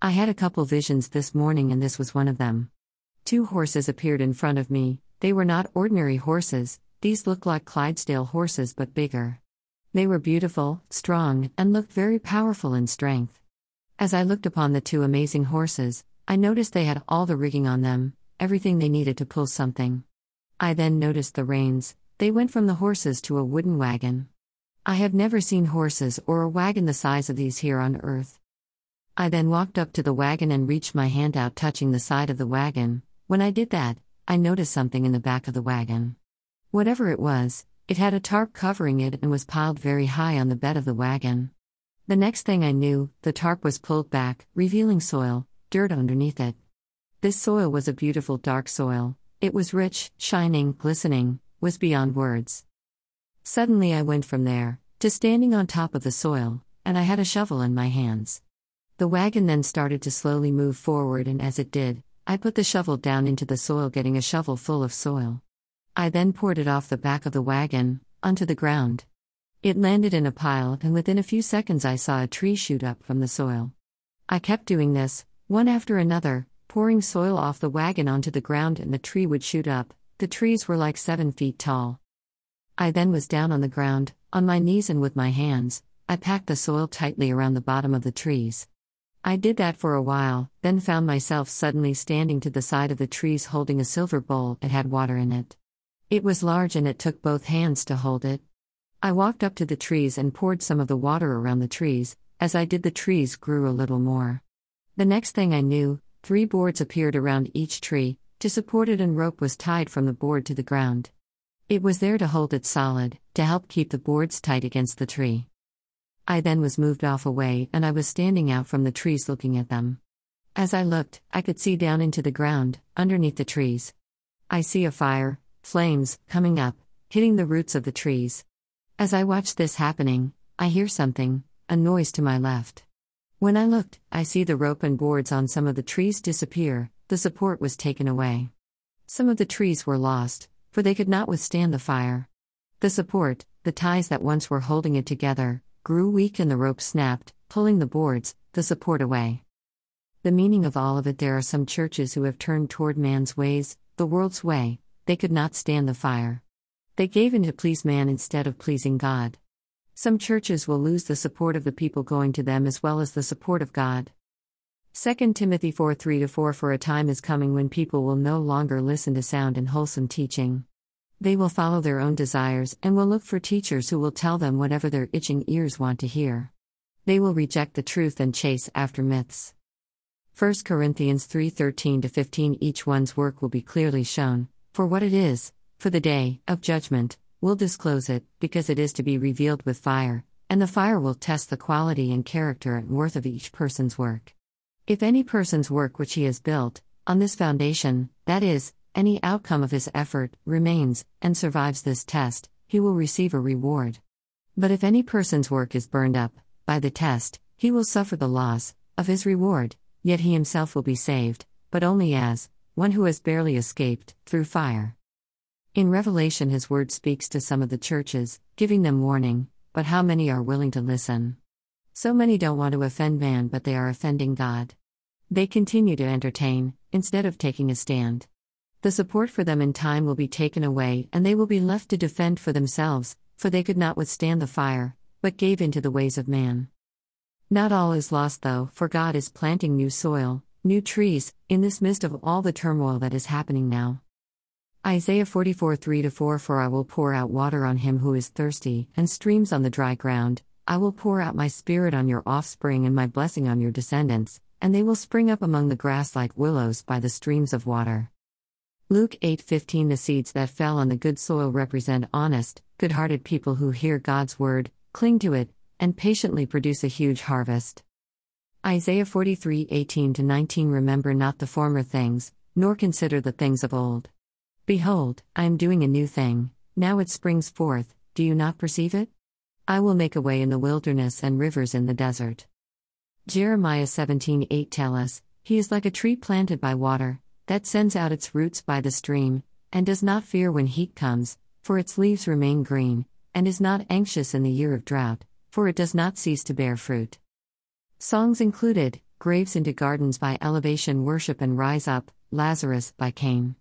I had a couple visions this morning, and this was one of them. Two horses appeared in front of me. They were not ordinary horses, these looked like Clydesdale horses but bigger. They were beautiful, strong, and looked very powerful in strength. As I looked upon the two amazing horses, I noticed they had all the rigging on them, everything they needed to pull something. I then noticed the reins, they went from the horses to a wooden wagon. I have never seen horses or a wagon the size of these here on earth. I then walked up to the wagon and reached my hand out, touching the side of the wagon. When I did that, I noticed something in the back of the wagon. Whatever it was, it had a tarp covering it and was piled very high on the bed of the wagon. The next thing I knew, the tarp was pulled back, revealing soil, dirt underneath it. This soil was a beautiful dark soil, it was rich, shining, glistening, was beyond words. Suddenly I went from there, to standing on top of the soil, and I had a shovel in my hands. The wagon then started to slowly move forward, and as it did, I put the shovel down into the soil, getting a shovel full of soil. I then poured it off the back of the wagon, onto the ground. It landed in a pile, and within a few seconds, I saw a tree shoot up from the soil. I kept doing this, one after another, pouring soil off the wagon onto the ground, and the tree would shoot up. The trees were like seven feet tall. I then was down on the ground, on my knees, and with my hands, I packed the soil tightly around the bottom of the trees. I did that for a while, then found myself suddenly standing to the side of the trees holding a silver bowl that had water in it. It was large and it took both hands to hold it. I walked up to the trees and poured some of the water around the trees, as I did, the trees grew a little more. The next thing I knew, Three boards appeared around each tree, to support it, and rope was tied from the board to the ground. It was there to hold it solid, to help keep the boards tight against the tree. I then was moved off away, and I was standing out from the trees looking at them. As I looked, I could see down into the ground, underneath the trees. I see a fire, flames, coming up, hitting the roots of the trees. As I watch this happening, I hear something, a noise to my left. When I looked, I see the rope and boards on some of the trees disappear, the support was taken away. Some of the trees were lost, for they could not withstand the fire. The support, the ties that once were holding it together, grew weak and the rope snapped, pulling the boards, the support away. The meaning of all of it there are some churches who have turned toward man's ways, the world's way, they could not stand the fire. They gave in to please man instead of pleasing God. Some churches will lose the support of the people going to them as well as the support of God. 2 Timothy 4 3 4 For a time is coming when people will no longer listen to sound and wholesome teaching. They will follow their own desires and will look for teachers who will tell them whatever their itching ears want to hear. They will reject the truth and chase after myths. 1 Corinthians 3:13 15 Each one's work will be clearly shown for what it is for the day of judgment will disclose it, because it is to be revealed with fire, and the fire will test the quality and character and worth of each person's work. If any person's work which he has built, on this foundation, that is, any outcome of his effort, remains, and survives this test, he will receive a reward. But if any person's work is burned up, by the test, he will suffer the loss of his reward, yet he himself will be saved, but only as one who has barely escaped through fire. In Revelation, his word speaks to some of the churches, giving them warning, but how many are willing to listen? So many don't want to offend man, but they are offending God. They continue to entertain, instead of taking a stand. The support for them in time will be taken away, and they will be left to defend for themselves, for they could not withstand the fire, but gave in to the ways of man. Not all is lost, though, for God is planting new soil, new trees, in this midst of all the turmoil that is happening now. Isaiah 44 3 4 For I will pour out water on him who is thirsty, and streams on the dry ground. I will pour out my spirit on your offspring and my blessing on your descendants, and they will spring up among the grass like willows by the streams of water. Luke 8:15 The seeds that fell on the good soil represent honest, good-hearted people who hear God's word, cling to it, and patiently produce a huge harvest. Isaiah 43:18 19 Remember not the former things, nor consider the things of old. Behold, I am doing a new thing, now it springs forth, do you not perceive it? I will make a way in the wilderness and rivers in the desert. Jeremiah 17:8 tell us, He is like a tree planted by water, that sends out its roots by the stream, and does not fear when heat comes, for its leaves remain green, and is not anxious in the year of drought, for it does not cease to bear fruit. Songs included Graves into Gardens by Elevation Worship and Rise Up, Lazarus by Cain.